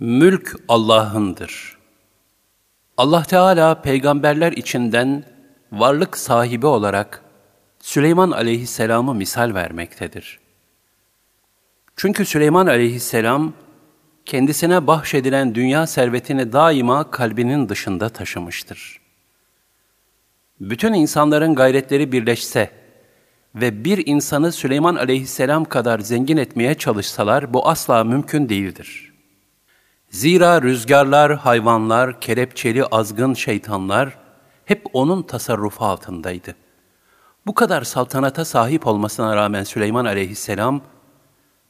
Mülk Allah'ındır. Allah Teala peygamberler içinden varlık sahibi olarak Süleyman aleyhisselamı misal vermektedir. Çünkü Süleyman aleyhisselam kendisine bahşedilen dünya servetini daima kalbinin dışında taşımıştır. Bütün insanların gayretleri birleşse ve bir insanı Süleyman aleyhisselam kadar zengin etmeye çalışsalar bu asla mümkün değildir. Zira rüzgarlar, hayvanlar, kelepçeli azgın şeytanlar hep onun tasarrufu altındaydı. Bu kadar saltanata sahip olmasına rağmen Süleyman aleyhisselam,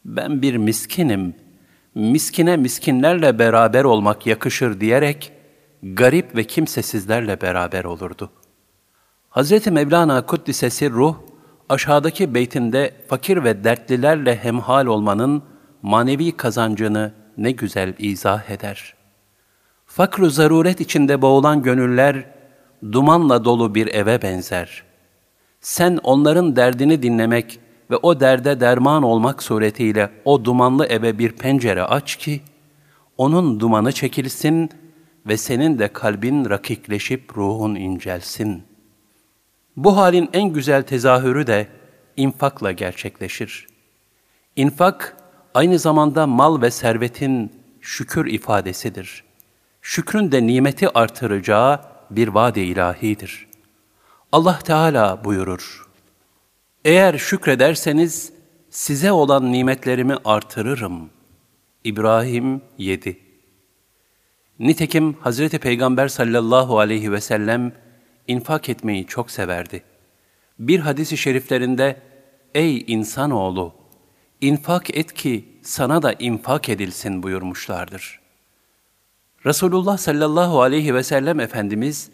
ben bir miskinim, miskine miskinlerle beraber olmak yakışır diyerek, garip ve kimsesizlerle beraber olurdu. Hazreti Mevlana Kuddisesi Ruh, aşağıdaki beytinde fakir ve dertlilerle hemhal olmanın manevi kazancını ne güzel izah eder. Fakru zaruret içinde boğulan gönüller, dumanla dolu bir eve benzer. Sen onların derdini dinlemek ve o derde derman olmak suretiyle o dumanlı eve bir pencere aç ki, onun dumanı çekilsin ve senin de kalbin rakikleşip ruhun incelsin. Bu halin en güzel tezahürü de infakla gerçekleşir. İnfak, aynı zamanda mal ve servetin şükür ifadesidir. Şükrün de nimeti artıracağı bir vade ilahidir. Allah Teala buyurur, Eğer şükrederseniz size olan nimetlerimi artırırım. İbrahim 7 Nitekim Hazreti Peygamber sallallahu aleyhi ve sellem infak etmeyi çok severdi. Bir hadisi şeriflerinde, Ey insanoğlu! İnfak et ki sana da infak edilsin buyurmuşlardır. Resulullah sallallahu aleyhi ve sellem Efendimiz,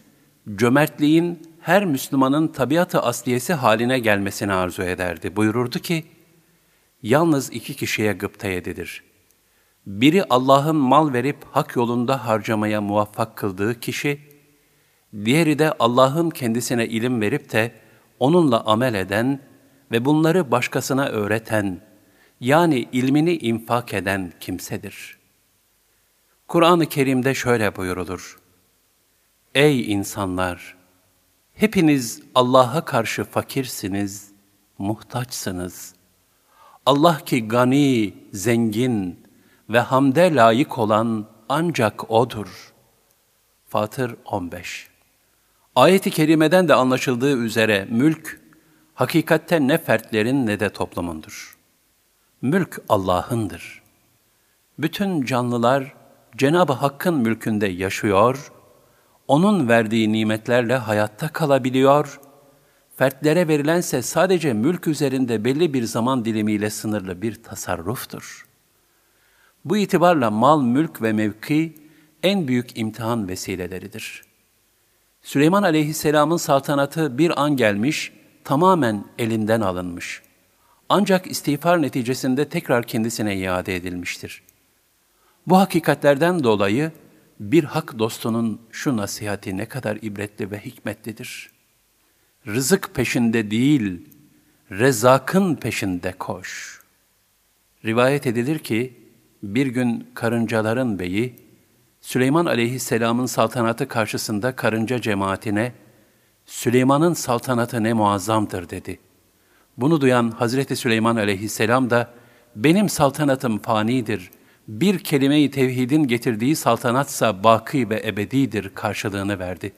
cömertliğin her Müslümanın tabiatı asliyesi haline gelmesini arzu ederdi. Buyururdu ki, yalnız iki kişiye gıpta edilir. Biri Allah'ın mal verip hak yolunda harcamaya muvaffak kıldığı kişi, diğeri de Allah'ın kendisine ilim verip de onunla amel eden ve bunları başkasına öğreten, yani ilmini infak eden kimsedir. Kur'an-ı Kerim'de şöyle buyurulur. Ey insanlar! Hepiniz Allah'a karşı fakirsiniz, muhtaçsınız. Allah ki gani, zengin ve hamde layık olan ancak O'dur. Fatır 15 Ayet-i kerimeden de anlaşıldığı üzere mülk, hakikatte ne fertlerin ne de toplumundur. Mülk Allah'ındır. Bütün canlılar Cenab-ı Hakk'ın mülkünde yaşıyor, O'nun verdiği nimetlerle hayatta kalabiliyor, fertlere verilense sadece mülk üzerinde belli bir zaman dilimiyle sınırlı bir tasarruftur. Bu itibarla mal, mülk ve mevki en büyük imtihan vesileleridir.'' Süleyman aleyhisselamın saltanatı bir an gelmiş, tamamen elinden alınmış. Ancak istiğfar neticesinde tekrar kendisine iade edilmiştir. Bu hakikatlerden dolayı bir hak dostunun şu nasihati ne kadar ibretli ve hikmetlidir. Rızık peşinde değil, rezakın peşinde koş. Rivayet edilir ki, bir gün karıncaların beyi, Süleyman aleyhisselamın saltanatı karşısında karınca cemaatine, Süleyman'ın saltanatı ne muazzamdır dedi. Bunu duyan Hazreti Süleyman aleyhisselam da, benim saltanatım fanidir, bir kelime-i tevhidin getirdiği saltanatsa baki ve ebedidir karşılığını verdi.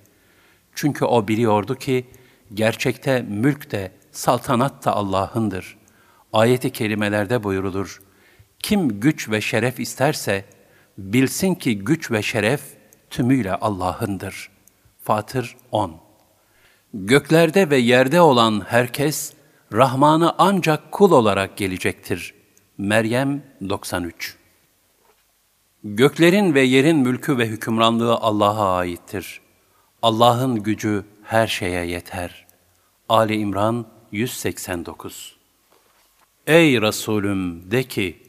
Çünkü o biliyordu ki, gerçekte mülk de, saltanat da Allah'ındır. Ayeti kelimelerde buyurulur, kim güç ve şeref isterse, bilsin ki güç ve şeref tümüyle Allah'ındır. Fatır 10 Göklerde ve yerde olan herkes, Rahman'ı ancak kul olarak gelecektir. Meryem 93 Göklerin ve yerin mülkü ve hükümranlığı Allah'a aittir. Allah'ın gücü her şeye yeter. Ali İmran 189 Ey Resulüm de ki,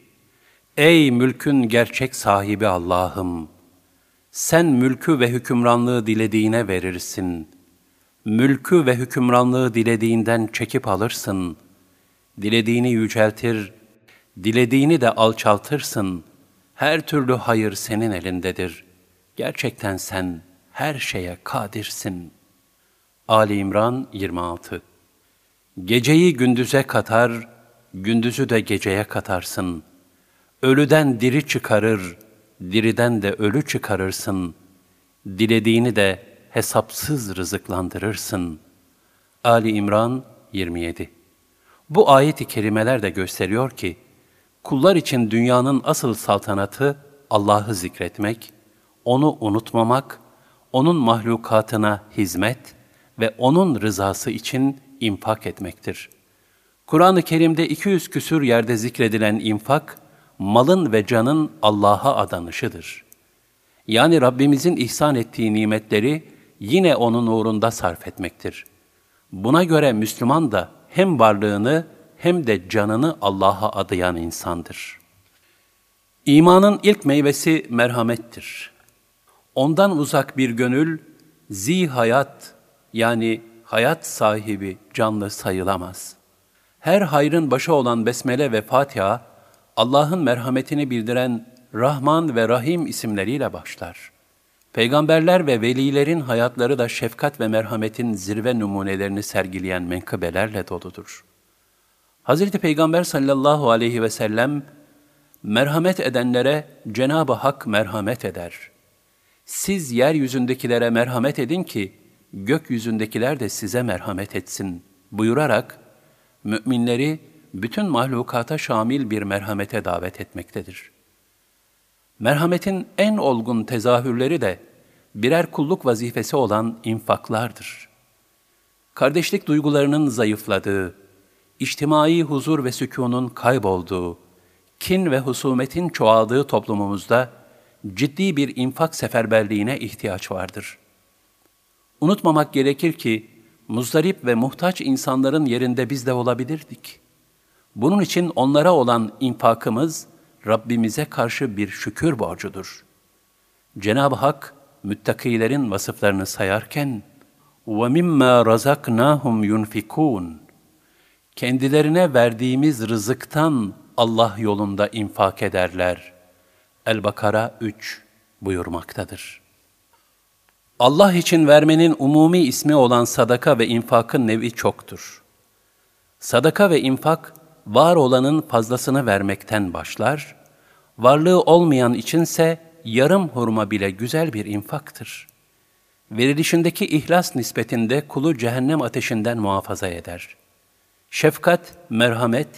Ey mülkün gerçek sahibi Allah'ım! Sen mülkü ve hükümranlığı dilediğine verirsin. Mülkü ve hükümranlığı dilediğinden çekip alırsın. Dilediğini yüceltir, dilediğini de alçaltırsın. Her türlü hayır senin elindedir. Gerçekten sen her şeye kadirsin. Ali İmran 26 Geceyi gündüze katar, gündüzü de geceye katarsın. Ölüden diri çıkarır, diriden de ölü çıkarırsın. Dilediğini de hesapsız rızıklandırırsın. Ali İmran 27 Bu ayet-i kerimeler de gösteriyor ki, kullar için dünyanın asıl saltanatı Allah'ı zikretmek, O'nu unutmamak, O'nun mahlukatına hizmet ve O'nun rızası için infak etmektir. Kur'an-ı Kerim'de 200 küsür yerde zikredilen infak, malın ve canın Allah'a adanışıdır. Yani Rabbimizin ihsan ettiği nimetleri yine O'nun uğrunda sarf etmektir. Buna göre Müslüman da hem varlığını hem de canını Allah'a adayan insandır. İmanın ilk meyvesi merhamettir. Ondan uzak bir gönül, zi hayat yani hayat sahibi canlı sayılamaz. Her hayrın başı olan Besmele ve Fatiha, Allah'ın merhametini bildiren Rahman ve Rahim isimleriyle başlar. Peygamberler ve velilerin hayatları da şefkat ve merhametin zirve numunelerini sergileyen menkıbelerle doludur. Hz. Peygamber sallallahu aleyhi ve sellem, merhamet edenlere Cenab-ı Hak merhamet eder. Siz yeryüzündekilere merhamet edin ki, gökyüzündekiler de size merhamet etsin buyurarak, müminleri bütün mahlukata şamil bir merhamete davet etmektedir. Merhametin en olgun tezahürleri de birer kulluk vazifesi olan infaklardır. Kardeşlik duygularının zayıfladığı, içtimai huzur ve sükunun kaybolduğu, kin ve husumetin çoğaldığı toplumumuzda ciddi bir infak seferberliğine ihtiyaç vardır. Unutmamak gerekir ki, muzdarip ve muhtaç insanların yerinde biz de olabilirdik. Bunun için onlara olan infakımız, Rabbimize karşı bir şükür borcudur. Cenab-ı Hak, müttakilerin vasıflarını sayarken, وَمِمَّا رَزَقْنَاهُمْ يُنْفِكُونَ Kendilerine verdiğimiz rızıktan Allah yolunda infak ederler. El-Bakara 3 buyurmaktadır. Allah için vermenin umumi ismi olan sadaka ve infakın nevi çoktur. Sadaka ve infak, var olanın fazlasını vermekten başlar, varlığı olmayan içinse yarım hurma bile güzel bir infaktır. Verilişindeki ihlas nispetinde kulu cehennem ateşinden muhafaza eder. Şefkat, merhamet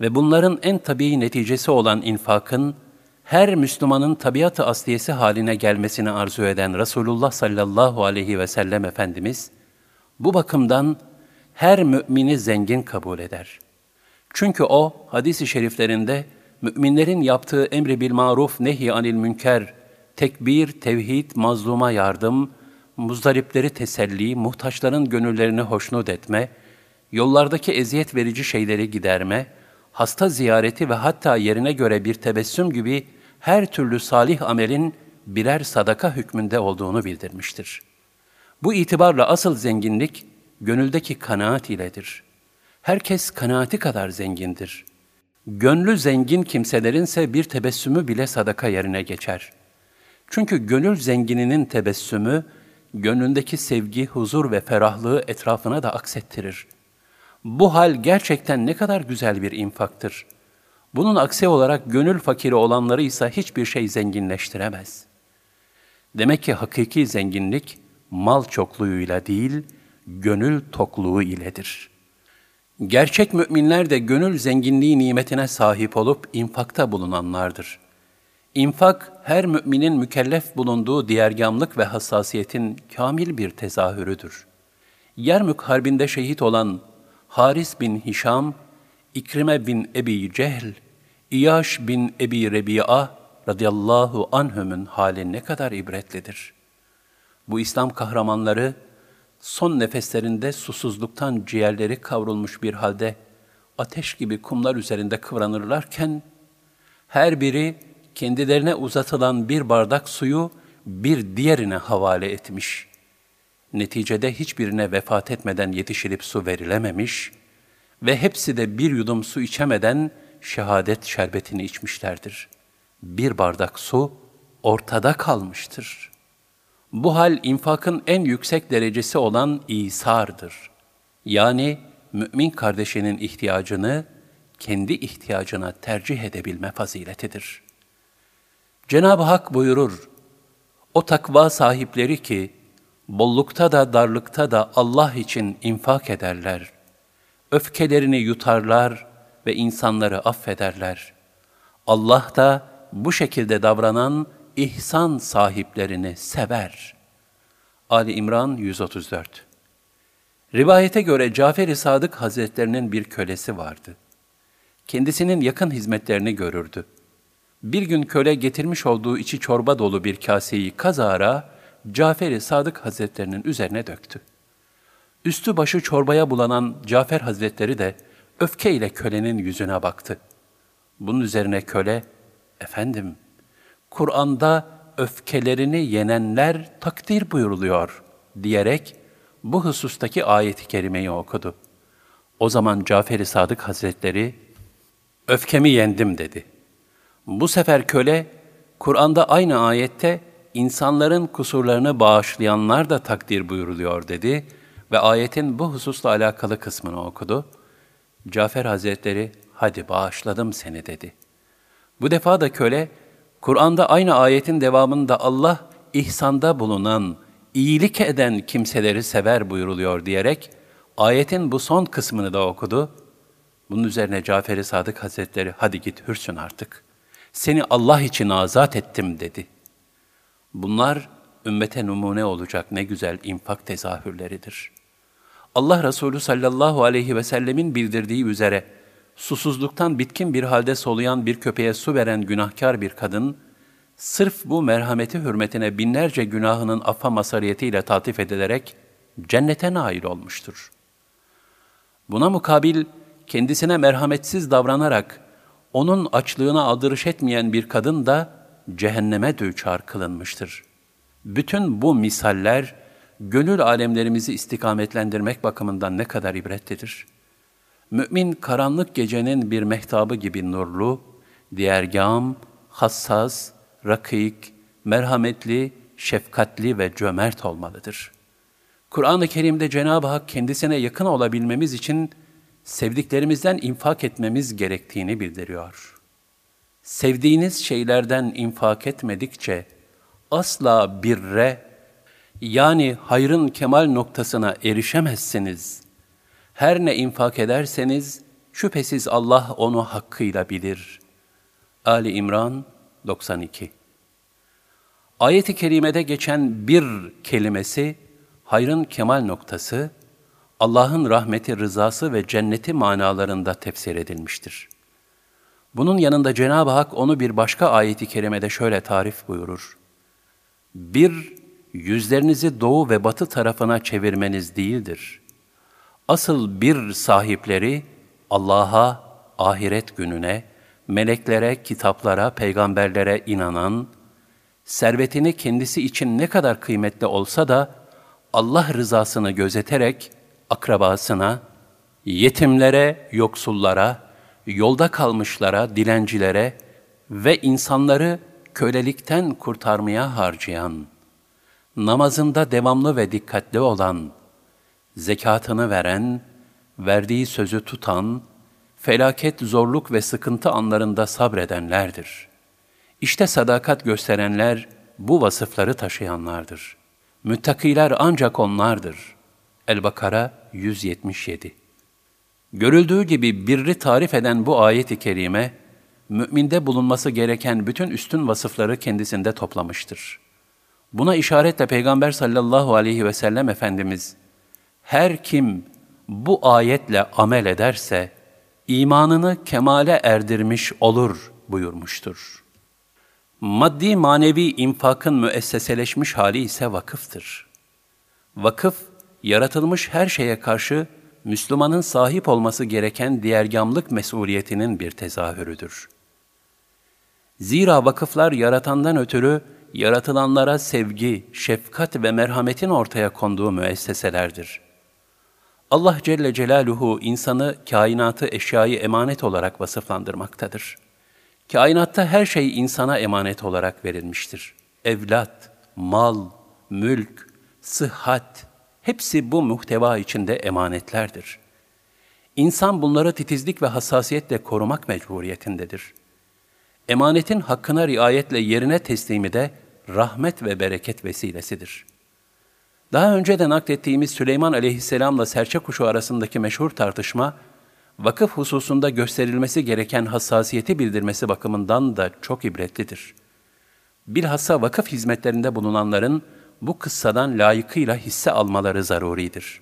ve bunların en tabii neticesi olan infakın, her Müslümanın tabiat-ı asliyesi haline gelmesini arzu eden Resulullah sallallahu aleyhi ve sellem Efendimiz, bu bakımdan her mümini zengin kabul eder. Çünkü o, hadis-i şeriflerinde, müminlerin yaptığı emri bil maruf nehi anil münker, tekbir, tevhid, mazluma yardım, muzdaripleri teselli, muhtaçların gönüllerini hoşnut etme, yollardaki eziyet verici şeyleri giderme, hasta ziyareti ve hatta yerine göre bir tebessüm gibi her türlü salih amelin birer sadaka hükmünde olduğunu bildirmiştir. Bu itibarla asıl zenginlik, gönüldeki kanaat iledir. Herkes kanaati kadar zengindir. Gönlü zengin kimselerinse bir tebessümü bile sadaka yerine geçer. Çünkü gönül zengininin tebessümü, gönlündeki sevgi, huzur ve ferahlığı etrafına da aksettirir. Bu hal gerçekten ne kadar güzel bir infaktır. Bunun aksi olarak gönül fakiri olanları ise hiçbir şey zenginleştiremez. Demek ki hakiki zenginlik mal çokluğuyla değil, gönül tokluğu iledir. Gerçek müminler de gönül zenginliği nimetine sahip olup infakta bulunanlardır. İnfak, her müminin mükellef bulunduğu diğergamlık ve hassasiyetin kamil bir tezahürüdür. Yermük Harbi'nde şehit olan Haris bin Hişam, İkrime bin Ebi Cehl, İyaş bin Ebi Rebi'a radıyallahu anhümün hali ne kadar ibretlidir. Bu İslam kahramanları son nefeslerinde susuzluktan ciğerleri kavrulmuş bir halde ateş gibi kumlar üzerinde kıvranırlarken her biri kendilerine uzatılan bir bardak suyu bir diğerine havale etmiş. Neticede hiçbirine vefat etmeden yetişilip su verilememiş ve hepsi de bir yudum su içemeden şehadet şerbetini içmişlerdir. Bir bardak su ortada kalmıştır. Bu hal infakın en yüksek derecesi olan İsa'dır. Yani mümin kardeşinin ihtiyacını kendi ihtiyacına tercih edebilme faziletidir. Cenab-ı Hak buyurur, o takva sahipleri ki, bollukta da darlıkta da Allah için infak ederler, öfkelerini yutarlar ve insanları affederler. Allah da bu şekilde davranan ihsan sahiplerini sever. Ali İmran 134 Rivayete göre Cafer-i Sadık Hazretlerinin bir kölesi vardı. Kendisinin yakın hizmetlerini görürdü. Bir gün köle getirmiş olduğu içi çorba dolu bir kaseyi kazara Cafer-i Sadık Hazretlerinin üzerine döktü. Üstü başı çorbaya bulanan Cafer Hazretleri de öfkeyle kölenin yüzüne baktı. Bunun üzerine köle, efendim, Kur'an'da öfkelerini yenenler takdir buyuruluyor diyerek bu husustaki ayeti kerimeyi okudu. O zaman Cafer-i Sadık Hazretleri, öfkemi yendim dedi. Bu sefer köle, Kur'an'da aynı ayette insanların kusurlarını bağışlayanlar da takdir buyuruluyor dedi ve ayetin bu hususla alakalı kısmını okudu. Cafer Hazretleri, hadi bağışladım seni dedi. Bu defa da köle, Kur'an'da aynı ayetin devamında Allah, ihsanda bulunan, iyilik eden kimseleri sever buyuruluyor diyerek, ayetin bu son kısmını da okudu. Bunun üzerine Cafer-i Sadık Hazretleri, hadi git hürsün artık. Seni Allah için azat ettim dedi. Bunlar, ümmete numune olacak ne güzel infak tezahürleridir. Allah Resulü sallallahu aleyhi ve sellemin bildirdiği üzere, susuzluktan bitkin bir halde soluyan bir köpeğe su veren günahkar bir kadın, sırf bu merhameti hürmetine binlerce günahının affa masariyetiyle tatif edilerek cennete nail olmuştur. Buna mukabil kendisine merhametsiz davranarak onun açlığına aldırış etmeyen bir kadın da cehenneme düçar kılınmıştır. Bütün bu misaller, gönül alemlerimizi istikametlendirmek bakımından ne kadar ibretlidir.'' Mümin karanlık gecenin bir mehtabı gibi nurlu, diğergam, hassas, rakik, merhametli, şefkatli ve cömert olmalıdır. Kur'an-ı Kerim'de Cenab-ı Hak kendisine yakın olabilmemiz için sevdiklerimizden infak etmemiz gerektiğini bildiriyor. Sevdiğiniz şeylerden infak etmedikçe asla birre yani hayrın kemal noktasına erişemezsiniz.'' Her ne infak ederseniz şüphesiz Allah onu hakkıyla bilir. Ali İmran 92 Ayet-i kerimede geçen bir kelimesi hayrın kemal noktası, Allah'ın rahmeti, rızası ve cenneti manalarında tefsir edilmiştir. Bunun yanında Cenab-ı Hak onu bir başka ayeti kerimede şöyle tarif buyurur. Bir, yüzlerinizi doğu ve batı tarafına çevirmeniz değildir. Asıl bir sahipleri Allah'a, ahiret gününe, meleklere, kitaplara, peygamberlere inanan, servetini kendisi için ne kadar kıymetli olsa da Allah rızasını gözeterek akrabasına, yetimlere, yoksullara, yolda kalmışlara, dilencilere ve insanları kölelikten kurtarmaya harcayan, namazında devamlı ve dikkatli olan, zekatını veren, verdiği sözü tutan, felaket, zorluk ve sıkıntı anlarında sabredenlerdir. İşte sadakat gösterenler bu vasıfları taşıyanlardır. Müttakiler ancak onlardır. El-Bakara 177 Görüldüğü gibi birri tarif eden bu ayet-i kerime, müminde bulunması gereken bütün üstün vasıfları kendisinde toplamıştır. Buna işaretle Peygamber sallallahu aleyhi ve sellem Efendimiz, her kim bu ayetle amel ederse imanını kemale erdirmiş olur buyurmuştur. Maddi manevi infakın müesseseleşmiş hali ise vakıftır. Vakıf, yaratılmış her şeye karşı Müslümanın sahip olması gereken diğergamlık mesuliyetinin bir tezahürüdür. Zira vakıflar yaratandan ötürü yaratılanlara sevgi, şefkat ve merhametin ortaya konduğu müesseselerdir.'' Allah Celle Celaluhu insanı, kainatı, eşyayı emanet olarak vasıflandırmaktadır. Kainatta her şey insana emanet olarak verilmiştir. Evlat, mal, mülk, sıhhat, hepsi bu muhteva içinde emanetlerdir. İnsan bunları titizlik ve hassasiyetle korumak mecburiyetindedir. Emanetin hakkına riayetle yerine teslimi de rahmet ve bereket vesilesidir. Daha önce de naklettiğimiz Süleyman aleyhisselamla serçe kuşu arasındaki meşhur tartışma, vakıf hususunda gösterilmesi gereken hassasiyeti bildirmesi bakımından da çok ibretlidir. Bilhassa vakıf hizmetlerinde bulunanların bu kıssadan layıkıyla hisse almaları zaruridir.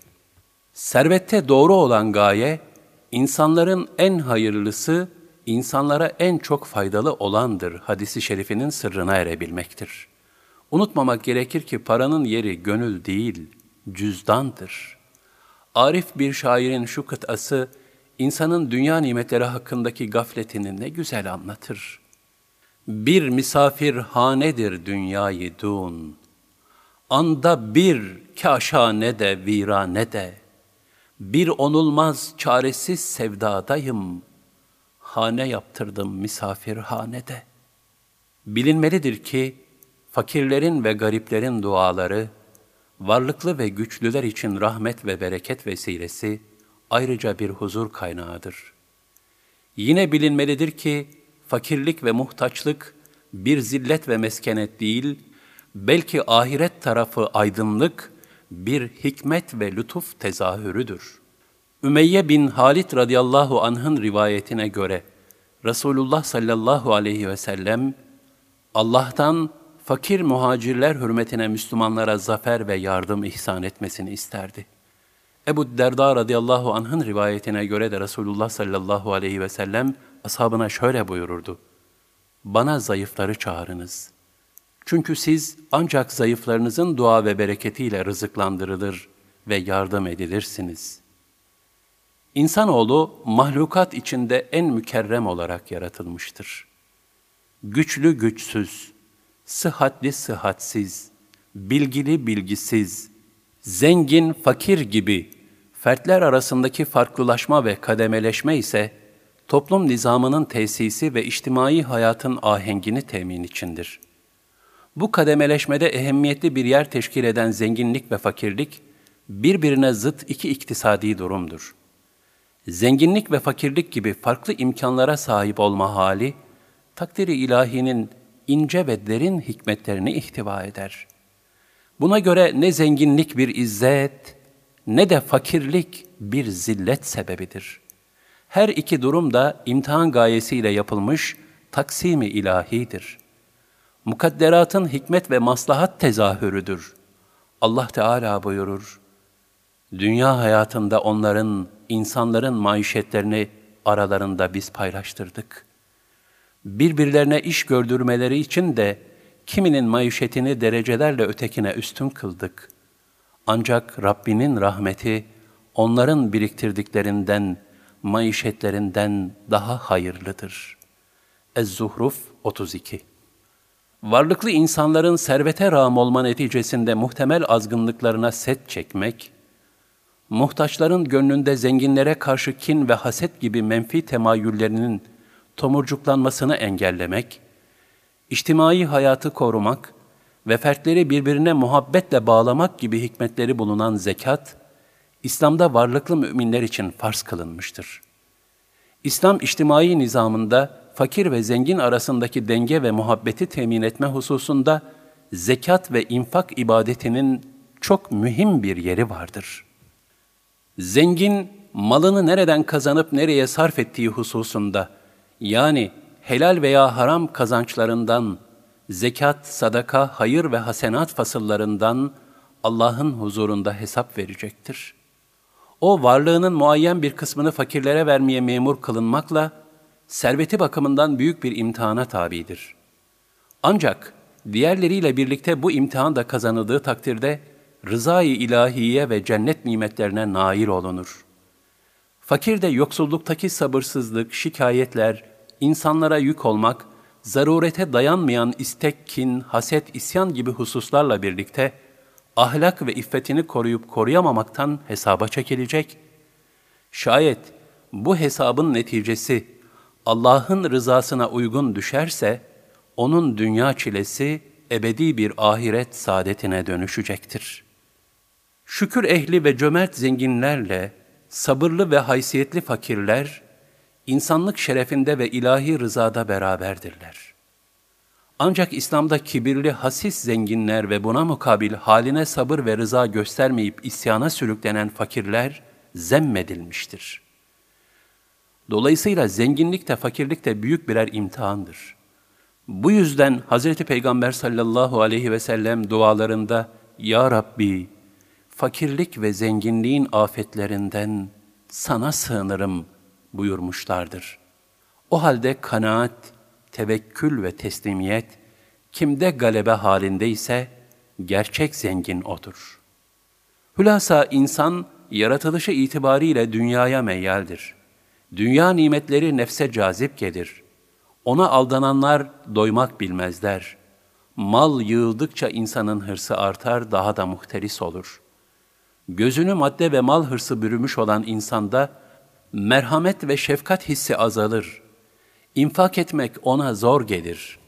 Servette doğru olan gaye, insanların en hayırlısı, insanlara en çok faydalı olandır hadisi şerifinin sırrına erebilmektir. Unutmamak gerekir ki paranın yeri gönül değil, cüzdandır. Arif bir şairin şu kıtası, insanın dünya nimetleri hakkındaki gafletini ne güzel anlatır. Bir misafir hanedir dünyayı dun, anda bir kaşane de virane de, bir onulmaz çaresiz sevdadayım, hane yaptırdım misafirhanede. Bilinmelidir ki, fakirlerin ve gariplerin duaları, varlıklı ve güçlüler için rahmet ve bereket vesilesi, ayrıca bir huzur kaynağıdır. Yine bilinmelidir ki, fakirlik ve muhtaçlık bir zillet ve meskenet değil, belki ahiret tarafı aydınlık, bir hikmet ve lütuf tezahürüdür. Ümeyye bin Halit radıyallahu anh'ın rivayetine göre, Resulullah sallallahu aleyhi ve sellem, Allah'tan fakir muhacirler hürmetine Müslümanlara zafer ve yardım ihsan etmesini isterdi. Ebu Derda radıyallahu anh'ın rivayetine göre de Resulullah sallallahu aleyhi ve sellem ashabına şöyle buyururdu. Bana zayıfları çağırınız. Çünkü siz ancak zayıflarınızın dua ve bereketiyle rızıklandırılır ve yardım edilirsiniz. İnsanoğlu mahlukat içinde en mükerrem olarak yaratılmıştır. Güçlü güçsüz, sıhhatli sıhhatsiz, bilgili bilgisiz, zengin fakir gibi fertler arasındaki farklılaşma ve kademeleşme ise toplum nizamının tesisi ve içtimai hayatın ahengini temin içindir. Bu kademeleşmede ehemmiyetli bir yer teşkil eden zenginlik ve fakirlik, birbirine zıt iki iktisadi durumdur. Zenginlik ve fakirlik gibi farklı imkanlara sahip olma hali, takdiri ilahinin ince ve derin hikmetlerini ihtiva eder. Buna göre ne zenginlik bir izzet, ne de fakirlik bir zillet sebebidir. Her iki durum da imtihan gayesiyle yapılmış taksimi ilahidir. Mukadderatın hikmet ve maslahat tezahürüdür. Allah Teala buyurur, Dünya hayatında onların, insanların maişetlerini aralarında biz paylaştırdık.'' Birbirlerine iş gördürmeleri için de kiminin maişetini derecelerle ötekine üstün kıldık. Ancak Rabbinin rahmeti onların biriktirdiklerinden, maişetlerinden daha hayırlıdır. Ez-Zuhruf 32 Varlıklı insanların servete rağm olma neticesinde muhtemel azgınlıklarına set çekmek, muhtaçların gönlünde zenginlere karşı kin ve haset gibi menfi temayüllerinin tomurcuklanmasını engellemek, içtimai hayatı korumak ve fertleri birbirine muhabbetle bağlamak gibi hikmetleri bulunan zekat, İslam'da varlıklı müminler için farz kılınmıştır. İslam içtimai nizamında fakir ve zengin arasındaki denge ve muhabbeti temin etme hususunda zekat ve infak ibadetinin çok mühim bir yeri vardır. Zengin, malını nereden kazanıp nereye sarf ettiği hususunda yani helal veya haram kazançlarından, zekat, sadaka, hayır ve hasenat fasıllarından Allah'ın huzurunda hesap verecektir. O varlığının muayyen bir kısmını fakirlere vermeye memur kılınmakla, serveti bakımından büyük bir imtihana tabidir. Ancak diğerleriyle birlikte bu imtihan da kazanıldığı takdirde, rızayı ilahiye ve cennet nimetlerine nail olunur. Fakir de yoksulluktaki sabırsızlık, şikayetler, insanlara yük olmak, zarurete dayanmayan istek, kin, haset, isyan gibi hususlarla birlikte ahlak ve iffetini koruyup koruyamamaktan hesaba çekilecek. Şayet bu hesabın neticesi Allah'ın rızasına uygun düşerse, onun dünya çilesi ebedi bir ahiret saadetine dönüşecektir. Şükür ehli ve cömert zenginlerle, sabırlı ve haysiyetli fakirler, insanlık şerefinde ve ilahi rızada beraberdirler. Ancak İslam'da kibirli, hasis zenginler ve buna mukabil haline sabır ve rıza göstermeyip isyana sürüklenen fakirler zemmedilmiştir. Dolayısıyla zenginlik de fakirlik de büyük birer imtihandır. Bu yüzden Hz. Peygamber sallallahu aleyhi ve sellem dualarında Ya Rabbi, fakirlik ve zenginliğin afetlerinden sana sığınırım buyurmuşlardır. O halde kanaat, tevekkül ve teslimiyet kimde galebe halinde ise gerçek zengin odur. Hülasa insan yaratılışı itibariyle dünyaya meyyaldir. Dünya nimetleri nefse cazip gelir. Ona aldananlar doymak bilmezler. Mal yığıldıkça insanın hırsı artar, daha da muhteris olur. Gözünü madde ve mal hırsı bürümüş olan insanda merhamet ve şefkat hissi azalır. İnfak etmek ona zor gelir.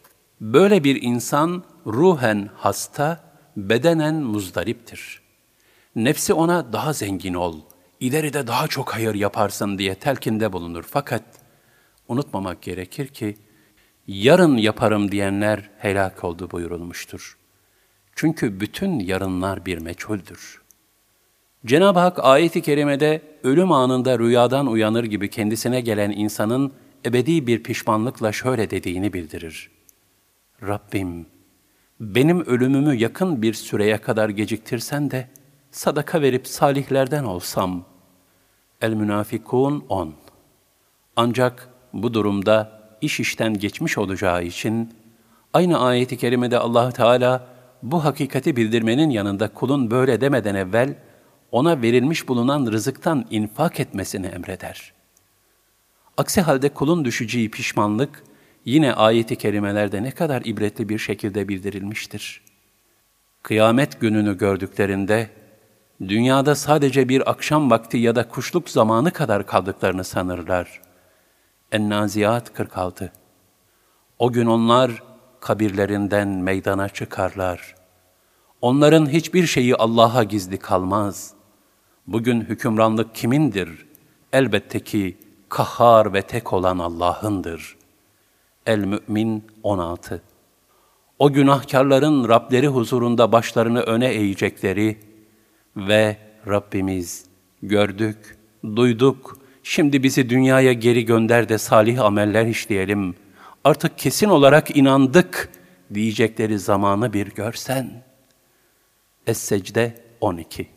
Böyle bir insan ruhen hasta, bedenen muzdariptir. Nefsi ona daha zengin ol, ileride daha çok hayır yaparsın diye telkinde bulunur. Fakat unutmamak gerekir ki, yarın yaparım diyenler helak oldu buyurulmuştur. Çünkü bütün yarınlar bir meçhuldür. Cenab-ı Hak ayet-i kerimede ölüm anında rüyadan uyanır gibi kendisine gelen insanın ebedi bir pişmanlıkla şöyle dediğini bildirir. Rabbim, benim ölümümü yakın bir süreye kadar geciktirsen de sadaka verip salihlerden olsam. El-Münafikun 10 Ancak bu durumda iş işten geçmiş olacağı için aynı ayeti kerimede Allah Teala bu hakikati bildirmenin yanında kulun böyle demeden evvel ona verilmiş bulunan rızıktan infak etmesini emreder. Aksi halde kulun düşeceği pişmanlık yine ayeti kerimelerde ne kadar ibretli bir şekilde bildirilmiştir. Kıyamet gününü gördüklerinde dünyada sadece bir akşam vakti ya da kuşluk zamanı kadar kaldıklarını sanırlar. En-Naziyat 46 O gün onlar kabirlerinden meydana çıkarlar. Onların hiçbir şeyi Allah'a gizli kalmaz. Bugün hükümranlık kimindir? Elbette ki kahhar ve tek olan Allah'ındır. El-Mü'min 16 O günahkarların Rableri huzurunda başlarını öne eğecekleri ve Rabbimiz gördük, duyduk, şimdi bizi dünyaya geri gönder de salih ameller işleyelim. Artık kesin olarak inandık diyecekleri zamanı bir görsen. Es-Secde 12